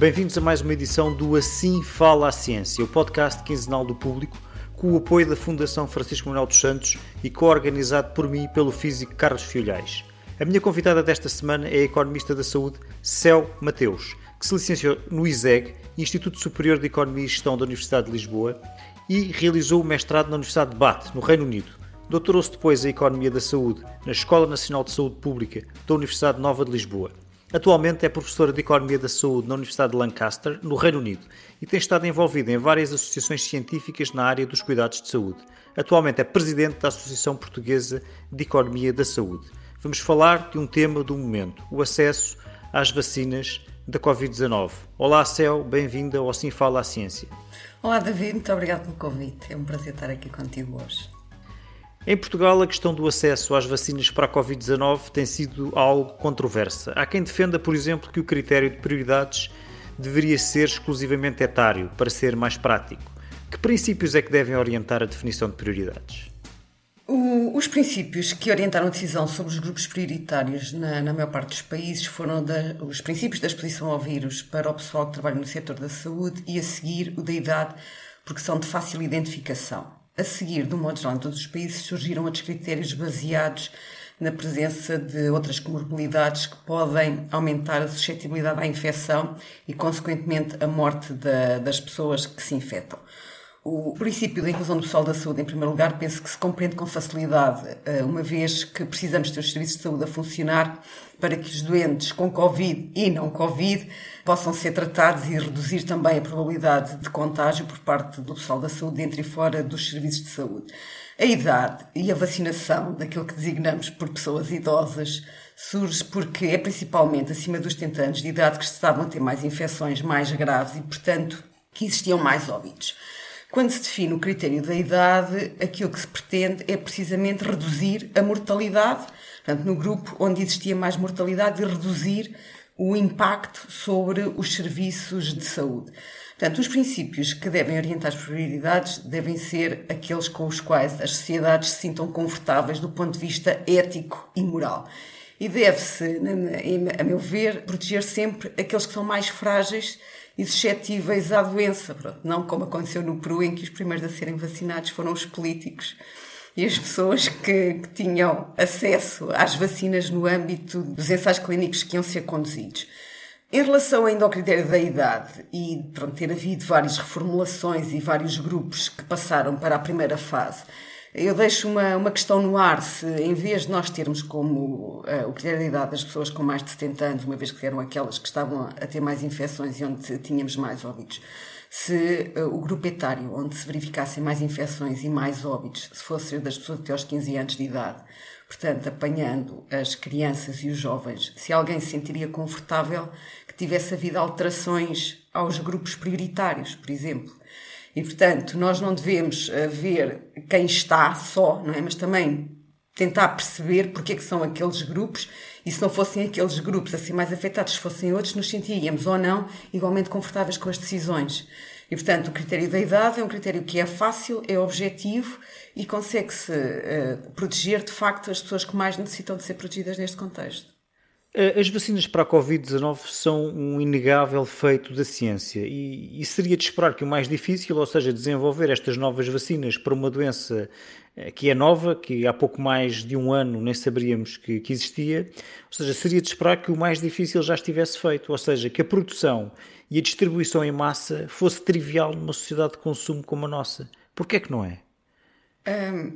Bem-vindos a mais uma edição do Assim Fala a Ciência, o podcast quinzenal do público, com o apoio da Fundação Francisco Manuel dos Santos e co-organizado por mim pelo físico Carlos Fiolhais. A minha convidada desta semana é a economista da saúde Céu Mateus, que se licenciou no ISEG, Instituto Superior de Economia e Gestão da Universidade de Lisboa, e realizou o mestrado na Universidade de Bath, no Reino Unido. Doutorou-se depois em Economia da Saúde na Escola Nacional de Saúde Pública da Universidade Nova de Lisboa. Atualmente é professora de Economia da Saúde na Universidade de Lancaster, no Reino Unido, e tem estado envolvida em várias associações científicas na área dos cuidados de saúde. Atualmente é presidente da Associação Portuguesa de Economia da Saúde. Vamos falar de um tema do momento: o acesso às vacinas da Covid-19. Olá, Céu, bem-vinda ao Sim Fala à Ciência. Olá, David, muito obrigado pelo convite. É um prazer estar aqui contigo hoje. Em Portugal, a questão do acesso às vacinas para a Covid-19 tem sido algo controversa. Há quem defenda, por exemplo, que o critério de prioridades deveria ser exclusivamente etário, para ser mais prático. Que princípios é que devem orientar a definição de prioridades? Os princípios que orientaram a decisão sobre os grupos prioritários na, na maior parte dos países foram da, os princípios da exposição ao vírus para o pessoal que trabalha no setor da saúde e a seguir o da idade, porque são de fácil identificação. A seguir, do modo geral, em todos os países surgiram outros critérios baseados na presença de outras comorbilidades que podem aumentar a suscetibilidade à infecção e, consequentemente, a morte da, das pessoas que se infectam. O princípio da inclusão do pessoal da saúde, em primeiro lugar, penso que se compreende com facilidade, eh, uma vez que precisamos ter os serviços de saúde a funcionar para que os doentes com Covid e não Covid possam ser tratados e reduzir também a probabilidade de contágio por parte do pessoal da saúde dentro e fora dos serviços de saúde. A idade e a vacinação daquilo que designamos por pessoas idosas surge porque é principalmente acima dos 70 anos de idade que se estavam a ter mais infecções mais graves e, portanto, que existiam mais óbitos. Quando se define o critério da idade, aquilo que se pretende é precisamente reduzir a mortalidade Portanto, no grupo onde existia mais mortalidade e reduzir o impacto sobre os serviços de saúde. Portanto, os princípios que devem orientar as prioridades devem ser aqueles com os quais as sociedades se sintam confortáveis do ponto de vista ético e moral. E deve-se, a meu ver, proteger sempre aqueles que são mais frágeis e suscetíveis à doença. Pronto, não como aconteceu no Peru, em que os primeiros a serem vacinados foram os políticos e as pessoas que, que, tinham acesso às vacinas no âmbito dos ensaios clínicos que iam ser conduzidos. Em relação ainda ao critério da idade e pronto, ter havido várias reformulações e vários grupos que passaram para a primeira fase, eu deixo uma, uma questão no ar, se em vez de nós termos como uh, o critério da idade das pessoas com mais de 70 anos, uma vez que eram aquelas que estavam a ter mais infecções e onde tínhamos mais óbitos, se uh, o grupo etário onde se verificassem mais infecções e mais óbitos, se fosse das pessoas até aos 15 anos de idade, portanto, apanhando as crianças e os jovens, se alguém se sentiria confortável que tivesse havido alterações aos grupos prioritários, por exemplo. E, portanto, nós não devemos uh, ver quem está só, não é? Mas também tentar perceber porque é que são aqueles grupos e se não fossem aqueles grupos assim mais afetados, se fossem outros, nos sentiríamos ou não igualmente confortáveis com as decisões. E, portanto, o critério da idade é um critério que é fácil, é objetivo e consegue-se uh, proteger, de facto, as pessoas que mais necessitam de ser protegidas neste contexto. As vacinas para a Covid-19 são um inegável feito da ciência e, e, seria de esperar que o mais difícil, ou seja, desenvolver estas novas vacinas para uma doença eh, que é nova, que há pouco mais de um ano nem saberíamos que, que existia, ou seja, seria de esperar que o mais difícil já estivesse feito, ou seja, que a produção e a distribuição em massa fosse trivial numa sociedade de consumo como a nossa. Porquê é que não é?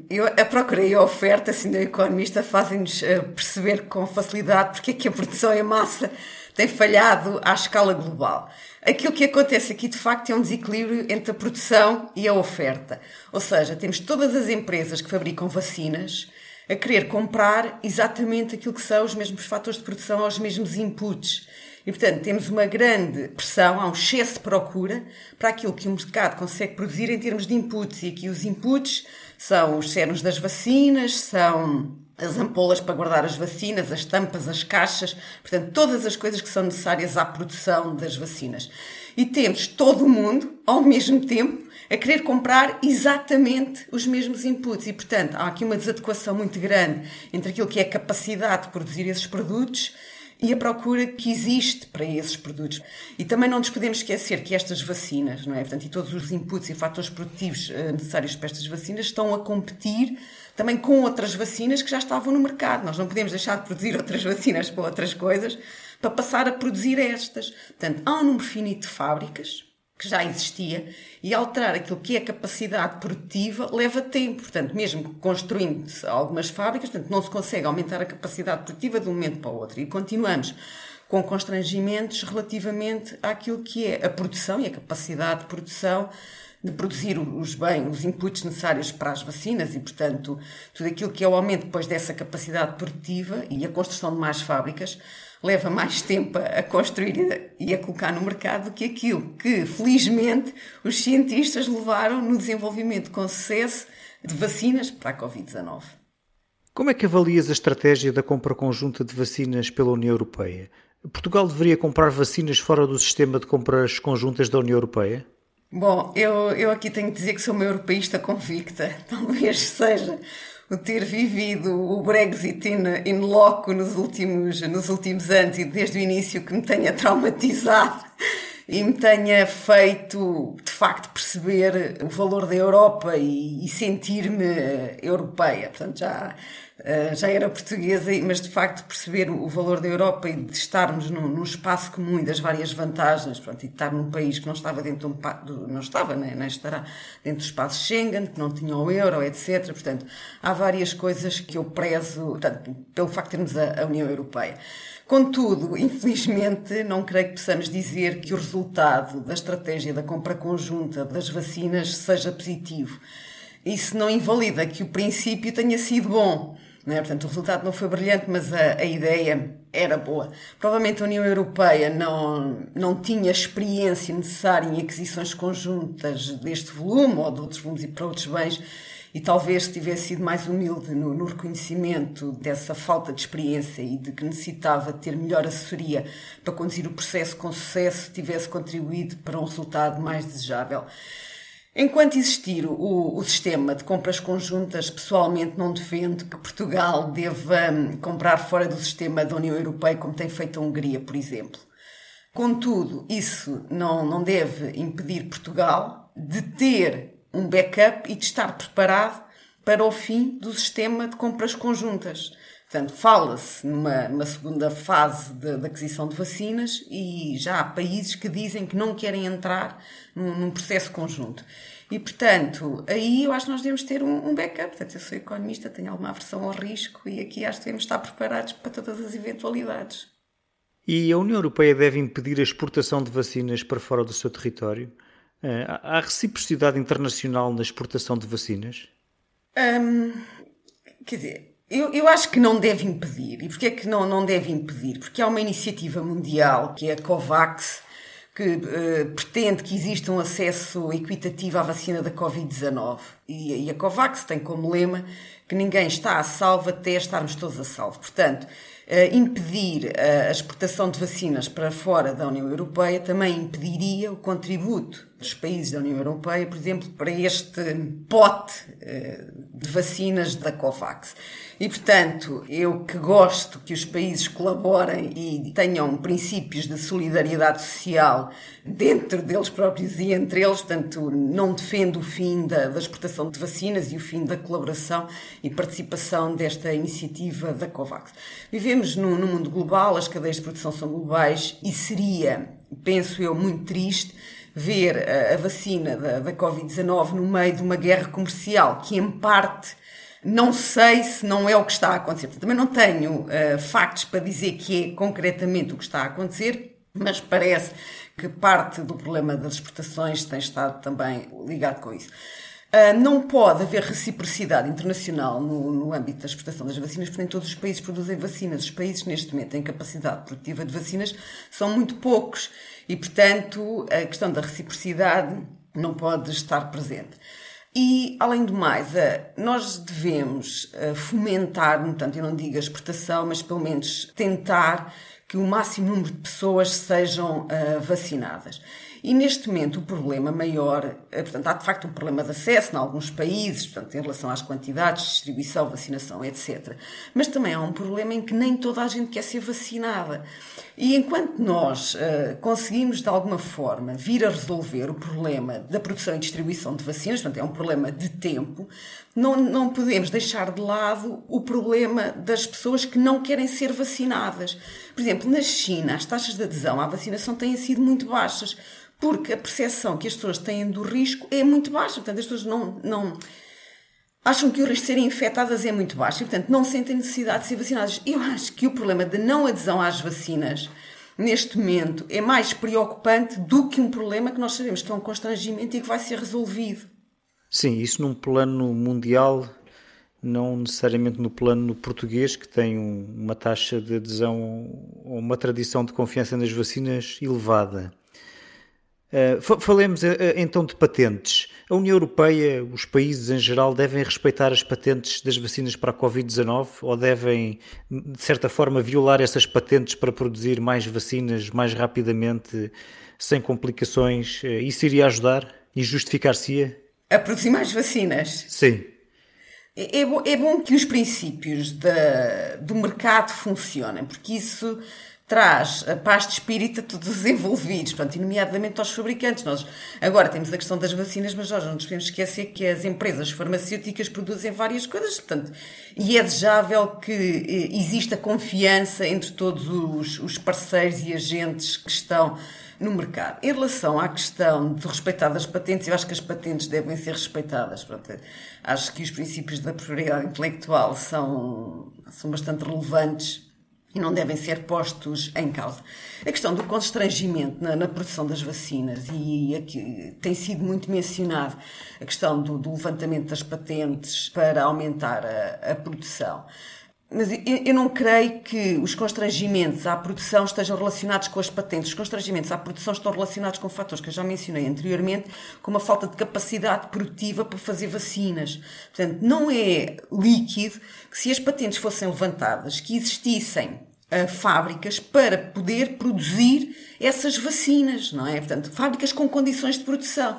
Eu a procurei a oferta assim, do economista fazem-nos uh, perceber com facilidade porque é que a produção em massa tem falhado à escala global. Aquilo que acontece aqui, de facto, é um desequilíbrio entre a produção e a oferta. Ou seja, temos todas as empresas que fabricam vacinas a querer comprar exatamente aquilo que são os mesmos fatores de produção, os mesmos inputs. E, portanto, temos uma grande pressão, há um excesso de procura para aquilo que o mercado consegue produzir em termos de inputs. E aqui os inputs são os céruns das vacinas, são as ampolas para guardar as vacinas, as tampas, as caixas, portanto, todas as coisas que são necessárias à produção das vacinas. E temos todo o mundo, ao mesmo tempo, a querer comprar exatamente os mesmos inputs. E, portanto, há aqui uma desadequação muito grande entre aquilo que é a capacidade de produzir esses produtos e a procura que existe para esses produtos. E também não nos podemos esquecer que estas vacinas, não é? Portanto, e todos os inputs e fatores produtivos uh, necessários para estas vacinas estão a competir também com outras vacinas que já estavam no mercado. Nós não podemos deixar de produzir outras vacinas para outras coisas para passar a produzir estas. Portanto, há um número finito de fábricas que já existia e alterar aquilo que é capacidade produtiva leva tempo. Portanto, mesmo construindo-se algumas fábricas, portanto, não se consegue aumentar a capacidade produtiva de um momento para o outro. E continuamos com constrangimentos relativamente àquilo que é a produção e a capacidade de produção de produzir os bens, os inputs necessários para as vacinas e, portanto, tudo aquilo que é o aumento depois dessa capacidade produtiva e a construção de mais fábricas leva mais tempo a construir e a colocar no mercado do que aquilo que, felizmente, os cientistas levaram no desenvolvimento com sucesso de vacinas para a Covid-19. Como é que avalias a estratégia da compra conjunta de vacinas pela União Europeia? Portugal deveria comprar vacinas fora do sistema de compras conjuntas da União Europeia? Bom, eu, eu aqui tenho que dizer que sou uma europeísta convicta. Talvez seja o ter vivido o Brexit in, in loco nos últimos, nos últimos anos e desde o início que me tenha traumatizado e me tenha feito de facto perceber o valor da Europa e, e sentir-me europeia. Portanto, já eh, já era portuguesa, mas de facto perceber o valor da Europa e de estarmos num, num espaço comum e das várias vantagens, pronto, e de estar num país que não estava dentro de um, do, não estava, nem, nem estará dentro do espaço Schengen, que não tinha o euro, etc. Portanto, há várias coisas que eu prezo, portanto, pelo facto de termos a, a União Europeia. Contudo, infelizmente, não creio que possamos dizer que o resultado da estratégia da compra conjunta das vacinas seja positivo. Isso não invalida que o princípio tenha sido bom. Não é? Portanto, o resultado não foi brilhante, mas a, a, ideia era boa. Provavelmente a União Europeia não, não tinha experiência necessária em aquisições conjuntas deste volume ou de outros volumes e para outros bens, e talvez tivesse sido mais humilde no, no reconhecimento dessa falta de experiência e de que necessitava ter melhor assessoria para conduzir o processo com sucesso, tivesse contribuído para um resultado mais desejável. Enquanto existir o, o, sistema de compras conjuntas, pessoalmente não defendo que Portugal deva hum, comprar fora do sistema da União Europeia, como tem feito a Hungria, por exemplo. Contudo, isso não, não deve impedir Portugal de ter um backup e de estar preparado para o fim do sistema de compras conjuntas. Portanto, fala-se numa, numa, segunda fase da aquisição de vacinas e já há países que dizem que não querem entrar num, num, processo conjunto. E, portanto, aí eu acho que nós devemos ter um, um, backup. Portanto, eu sou economista, tenho alguma aversão ao risco e aqui acho que devemos estar preparados para todas as eventualidades. E a União Europeia deve impedir a exportação de vacinas para fora do seu território? Eh, há reciprocidade internacional na exportação de vacinas? Hum, quer dizer, eu, eu acho que não deve impedir. E porquê é que não, não deve impedir? Porque há uma iniciativa mundial, que é a COVAX, que uh, pretende que exista um acesso equitativo à vacina da Covid-19. E, e, a COVAX tem como lema que ninguém está a salvo até estarmos todos a salvo. Portanto, uh, impedir a exportação de vacinas para fora da União Europeia também impediria o contributo dos países da União Europeia, por exemplo, para este pote uh, de vacinas da COVAX. E, portanto, eu que gosto que os países colaborem e tenham princípios de solidariedade social dentro deles próprios e entre eles, portanto, não defendo o fim da, da exportação de vacinas e o fim da colaboração e participação desta iniciativa da COVAX. Vivemos num, num mundo global, as cadeias de produção são globais e seria, penso eu, muito triste ver a, a vacina da, da Covid-19 no meio de uma guerra comercial que, em parte, não sei se não é o que está a acontecer. Também não tenho uh, factos para dizer que é concretamente o que está a acontecer, mas parece que parte do problema das exportações tem estado também ligado com isso. Uh, não pode haver reciprocidade internacional no, no, âmbito da exportação das vacinas, porque nem todos os países produzem vacinas. Os países, neste momento, têm capacidade produtiva de vacinas, são muito poucos. E, portanto, a questão da reciprocidade não pode estar presente. E, além do mais, eh, nós devemos eh, fomentar, eu não digo a exportação, mas pelo menos tentar que o máximo número de pessoas sejam vacinadas. E neste momento o problema maior, é, portanto, há de facto um problema de acesso em alguns países, portanto, em relação às quantidades, distribuição, vacinação, etc. Mas também há um problema em que nem toda a gente quer ser vacinada. E enquanto nós uh, conseguimos, de alguma forma, vir a resolver o problema da produção e distribuição de vacinas, portanto, é um problema de tempo, não, não podemos deixar de lado o problema das pessoas que não querem ser vacinadas. Por exemplo, na China, as taxas de adesão à vacinação têm sido muito baixas, porque a percepção que as pessoas têm do risco é muito baixa. Portanto, as pessoas não, não acham que o risco de serem infectadas é muito baixo e, portanto, não sentem necessidade de ser vacinadas. Eu acho que o problema da não adesão às vacinas neste momento é mais preocupante do que um problema que nós sabemos que é um constrangimento e que vai ser resolvido. Sim, isso num plano mundial, não necessariamente no plano português, que tem uma taxa de adesão ou uma tradição de confiança nas vacinas elevada. Uh, falemos uh, então de patentes. A União Europeia, os países em geral, devem respeitar as patentes das vacinas para a Covid-19 ou devem, de certa forma, violar essas patentes para produzir mais vacinas mais rapidamente, sem complicações? Isso iria ajudar e justificar-se-ia? a produzir mais vacinas. Sim. É, é, bom, é bom que os princípios do mercado funcionem, porque isso traz a paz de espírito a todos os envolvidos, portanto, nomeadamente aos fabricantes. Nós agora temos a questão das vacinas, mas nós não nos podemos esquecer que as empresas farmacêuticas produzem várias coisas, portanto, e é desejável que eh, exista confiança entre todos os, os parceiros e agentes que estão no mercado. Em relação à questão de respeitar as patentes, eu acho que as patentes devem ser respeitadas. Pronto, acho que os princípios da propriedade intelectual são, são bastante relevantes e não devem ser postos em causa. A questão do constrangimento na, na produção das vacinas, e aqui tem sido muito mencionado a questão do, do levantamento das patentes para aumentar a, a produção. Mas eu não creio que os constrangimentos à produção estejam relacionados com as patentes. Os constrangimentos à produção estão relacionados com fatores que eu já mencionei anteriormente, como a falta de capacidade produtiva para fazer vacinas. Portanto, não é líquido que se as patentes fossem levantadas, que existissem uh, fábricas para poder produzir essas vacinas, não é? Portanto, fábricas com condições de produção.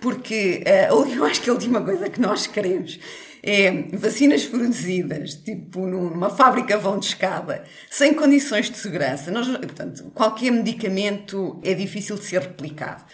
Porque uh, eu acho que a última coisa que nós queremos é vacinas produzidas, tipo numa fábrica vão de escada, sem condições de segurança. Nós, portanto, qualquer medicamento é difícil de ser replicado.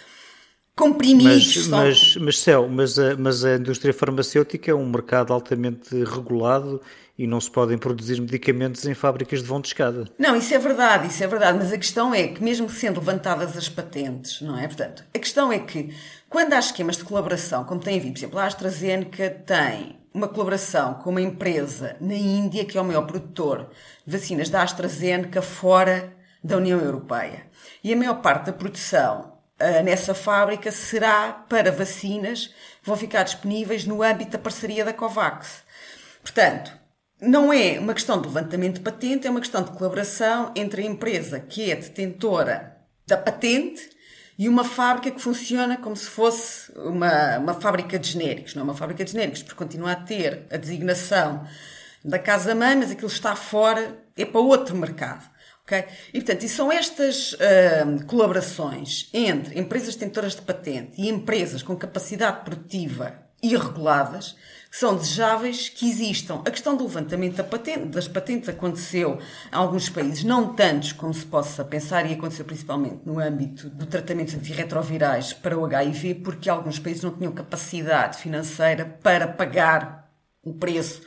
Comprimidos. Mas, são... mas, mas, Céu, mas, a, mas a indústria farmacêutica é um mercado altamente regulado e não se podem produzir medicamentos em fábricas de vão de escada. Não, isso é verdade, isso é verdade, mas a questão é que mesmo sendo levantadas as patentes, não é? Portanto, a questão é que quando há esquemas de colaboração, como tem havido, por exemplo, a AstraZeneca tem uma colaboração com uma empresa na Índia, que é o maior produtor de vacinas da AstraZeneca fora da União Europeia. E a maior parte da produção uh, nessa fábrica será para vacinas que vão ficar disponíveis no âmbito da parceria da COVAX. Portanto, não é uma questão de levantamento de patente, é uma questão de colaboração entre a empresa que é detentora da patente e uma fábrica que funciona como se fosse uma, uma fábrica de genéricos. Não é uma fábrica de genéricos, porque continua a ter a designação da casa-mãe, mas aquilo está fora, é para outro mercado. Okay? E, portanto, e são estas uh, colaborações entre empresas detentoras de patente e empresas com capacidade produtiva irreguladas são desejáveis que existam. A questão do levantamento da patente, das patentes aconteceu em alguns países, não tantos como se possa pensar, e aconteceu principalmente no âmbito do tratamento antirretrovirais para o HIV, porque alguns países não tinham capacidade financeira para pagar o preço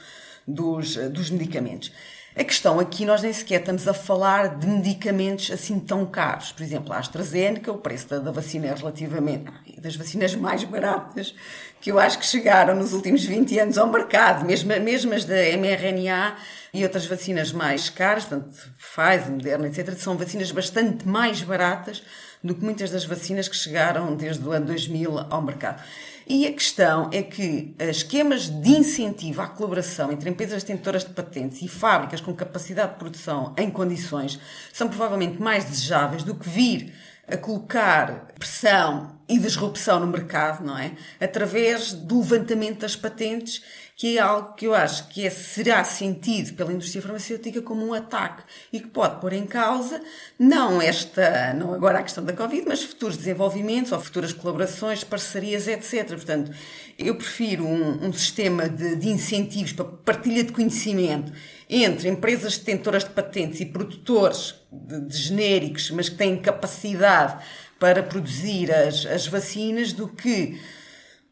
dos, dos medicamentos. A questão aqui, nós nem sequer estamos a falar de medicamentos assim tão caros. Por exemplo, a AstraZeneca, o preço da, da vacina é relativamente das vacinas mais baratas que eu acho que chegaram nos últimos 20 anos ao mercado, mesmo, mesmo as da mRNA e outras vacinas mais caras, portanto, Pfizer, Moderna, etc., são vacinas bastante mais baratas do que muitas das vacinas que chegaram desde o ano 2000 ao mercado. E a questão é que esquemas de incentivo à colaboração entre empresas detentoras de patentes e fábricas com capacidade de produção em condições são provavelmente mais desejáveis do que vir a colocar pressão e disrupção no mercado, não é? Através do levantamento das patentes que é algo que eu acho que é, será sentido pela indústria farmacêutica como um ataque e que pode pôr em causa não esta, não agora a questão da Covid, mas futuros desenvolvimentos ou futuras colaborações, parcerias, etc. Portanto, eu prefiro um, um sistema de, de incentivos para partilha de conhecimento entre empresas detentoras de patentes e produtores de, de genéricos, mas que têm capacidade para produzir as, as vacinas, do que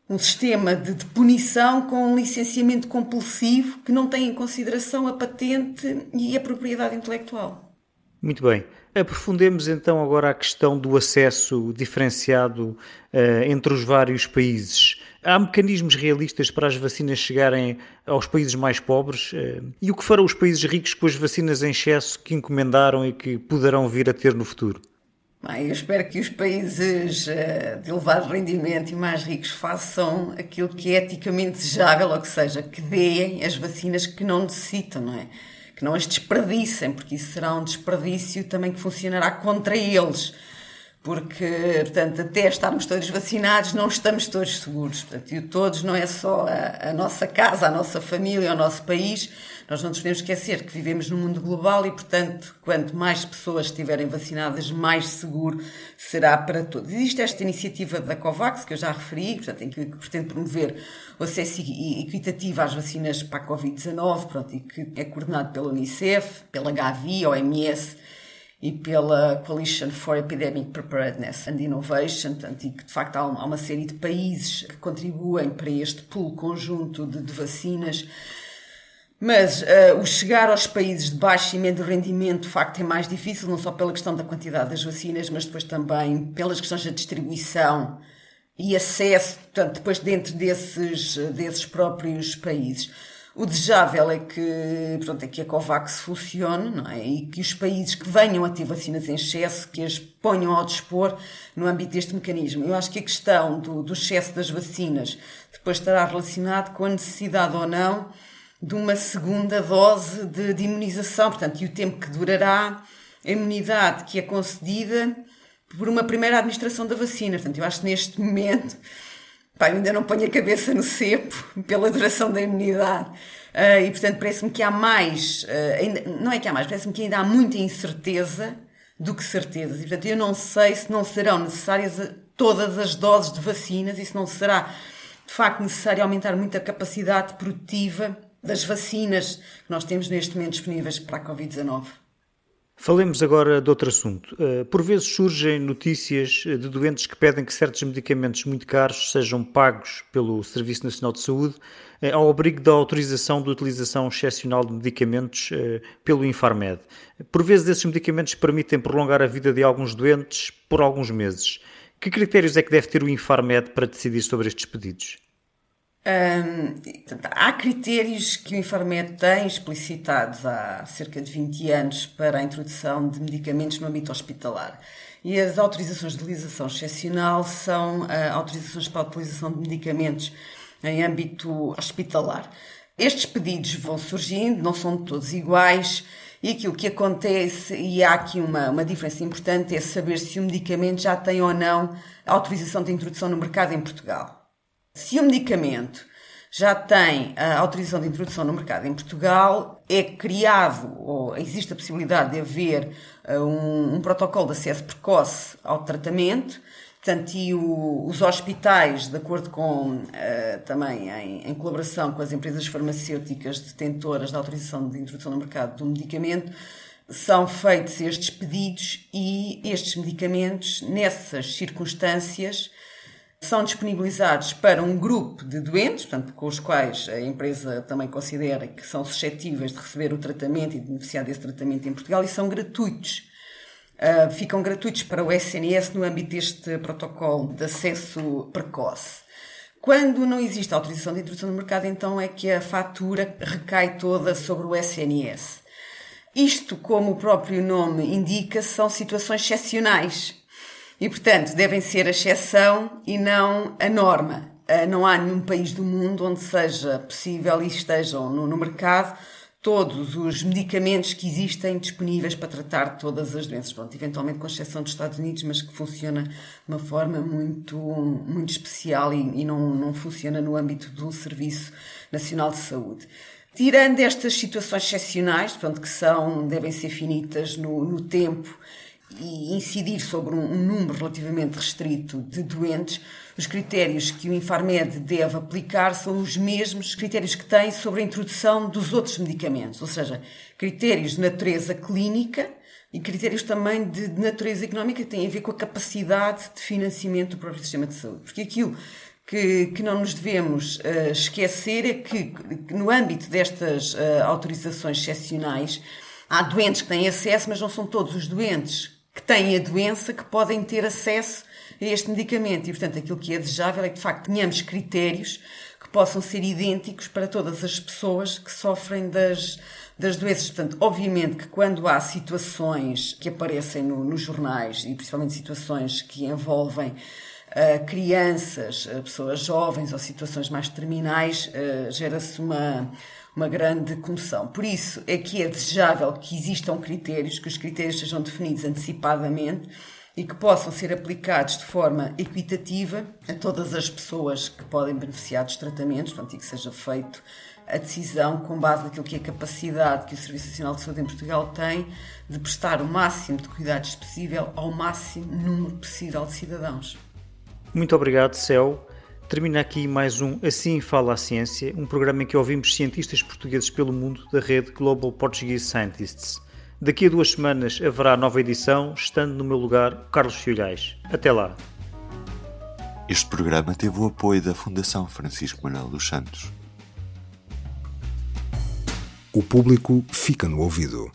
um sistema de, de, punição com um licenciamento compulsivo que não tem em consideração a patente e a propriedade intelectual. Muito bem. Aprofundemos então agora a questão do acesso diferenciado uh, entre os vários países. Há mecanismos realistas para as vacinas chegarem aos países mais pobres? Uh, e o que farão os países ricos com as vacinas em excesso que encomendaram e que poderão vir a ter no futuro? Bem, eu espero que os países uh, de elevado rendimento e mais ricos façam aquilo que é eticamente desejável, ou que seja, que deem as vacinas que não necessitam, não é? Que não as desperdicem, porque isso será um desperdício também que funcionará contra eles porque, portanto, até estarmos todos vacinados, não estamos todos seguros. Portanto, e o todos não é só a, a, nossa casa, a nossa família, o nosso país. Nós não nos podemos esquecer que vivemos num mundo global e, portanto, quanto mais pessoas estiverem vacinadas, mais seguro será para todos. Existe esta iniciativa da COVAX, que eu já referi, portanto, em que pretende promover o acesso equitativo às vacinas para a Covid-19, pronto, e que é coordenado pela Unicef, pela Gavi, OMS, e pela Coalition for Epidemic Preparedness and Innovation, portanto, e que de facto há uma série de países que contribuem para este pool conjunto de, de vacinas. Mas uh, o chegar aos países de baixo e médio rendimento, de facto, é mais difícil, não só pela questão da quantidade das vacinas, mas depois também pelas questões da distribuição e acesso, portanto, depois dentro desses, desses próprios países. O desejável é que, pronto, é que a COVAX funcione não é? e que os países que venham a ter vacinas em excesso, que as ponham ao dispor no âmbito deste mecanismo. Eu acho que a questão do, do excesso das vacinas depois estará relacionado com a necessidade ou não de uma segunda dose de, de imunização, portanto, e o tempo que durará a imunidade que é concedida por uma primeira administração da vacina. Portanto, eu acho que neste momento Pá, ainda não ponho a cabeça no cepo pela duração da imunidade. Uh, e portanto parece-me que há mais, uh, ainda, não é que há mais, parece-me que ainda há muita incerteza do que certezas. E portanto eu não sei se não serão necessárias todas as doses de vacinas e se não será de facto necessário aumentar muito a capacidade produtiva das vacinas que nós temos neste momento disponíveis para a Covid-19. Falemos agora de outro assunto. Eh, por vezes surgem notícias eh, de doentes que pedem que certos medicamentos muito caros sejam pagos pelo Serviço Nacional de Saúde eh, ao abrigo da autorização de utilização excepcional de medicamentos pelo Infarmed. Por vezes esses medicamentos permitem prolongar a vida de alguns doentes por alguns meses. Que critérios é que deve ter o Infarmed para decidir sobre estes pedidos? Hum, há critérios que o Infarmed tem explicitados há cerca de 20 anos para a introdução de medicamentos no âmbito hospitalar. E as autorizações de utilização excepcional são uh, autorizações para a utilização de medicamentos em âmbito hospitalar. Estes pedidos vão surgindo, não são todos iguais, e aquilo que acontece, e há aqui uma, uma diferença importante, é saber se o medicamento já tem ou não autorização de introdução no mercado em Portugal. Se o medicamento já tem a autorização de introdução no mercado em Portugal, é criado ou existe a possibilidade de haver uh, um, um, protocolo de acesso precoce ao tratamento. Portanto, e o, os hospitais, de acordo com uh, também em, em, colaboração com as empresas farmacêuticas detentoras da autorização de introdução no mercado do medicamento, são feitos estes pedidos e estes medicamentos, nessas circunstâncias, são disponibilizados para um grupo de doentes, portanto, com os quais a empresa também considera que são suscetíveis de receber o tratamento e de beneficiar desse tratamento em Portugal e são gratuitos. Uh, ficam gratuitos para o SNS no âmbito deste protocolo de acesso precoce. Quando não existe autorização de introdução no mercado, então é que a fatura recai toda sobre o SNS. Isto, como o próprio nome indica, são situações excepcionais e, portanto, devem ser a exceção e não a norma. Ah, não há nenhum país do mundo onde seja possível e estejam no, no mercado todos os medicamentos que existem disponíveis para tratar todas as doenças. Pronto, eventualmente com exceção dos Estados Unidos, mas que funciona de uma forma muito, muito especial e, e não, não funciona no âmbito do Serviço Nacional de Saúde. Tirando estas situações excepcionais, portanto, que são, devem ser finitas no, no tempo e incidir sobre um, um número relativamente restrito de doentes, os critérios que o Infarmed deve aplicar são os mesmos critérios que tem sobre a introdução dos outros medicamentos, ou seja, critérios de natureza clínica e critérios também de, natureza económica que têm a ver com a capacidade de financiamento do próprio sistema de saúde. Porque aquilo que, que não nos devemos uh, esquecer é que, no âmbito destas uh, autorizações excepcionais, há doentes que têm acesso, mas não são todos os doentes que têm a doença que podem ter acesso a este medicamento. E, portanto, aquilo que é desejável é que, de facto, tenhamos critérios que possam ser idênticos para todas as pessoas que sofrem das, das doenças. Portanto, obviamente que quando há situações que aparecem no, nos jornais, e principalmente situações que envolvem uh, crianças, uh, pessoas jovens ou situações mais terminais, uh, gera-se uma, uma grande comoção. Por isso é que é desejável que existam critérios, que os critérios sejam definidos antecipadamente e que possam ser aplicados de forma equitativa a todas as pessoas que podem beneficiar dos tratamentos, portanto, e que seja feito a decisão com base naquilo que é a capacidade que o Serviço Nacional de Saúde em Portugal tem de prestar o máximo de cuidados possível ao máximo número possível de cidadãos. Muito obrigado, Céu. Termina aqui mais um Assim Fala a Ciência, um programa em que ouvimos cientistas portugueses pelo mundo da rede Global Portuguese Scientists. Daqui a duas semanas haverá nova edição, estando no meu lugar Carlos Filhais. Até lá. Este programa teve o apoio da Fundação Francisco Manuel dos Santos. O público fica no ouvido.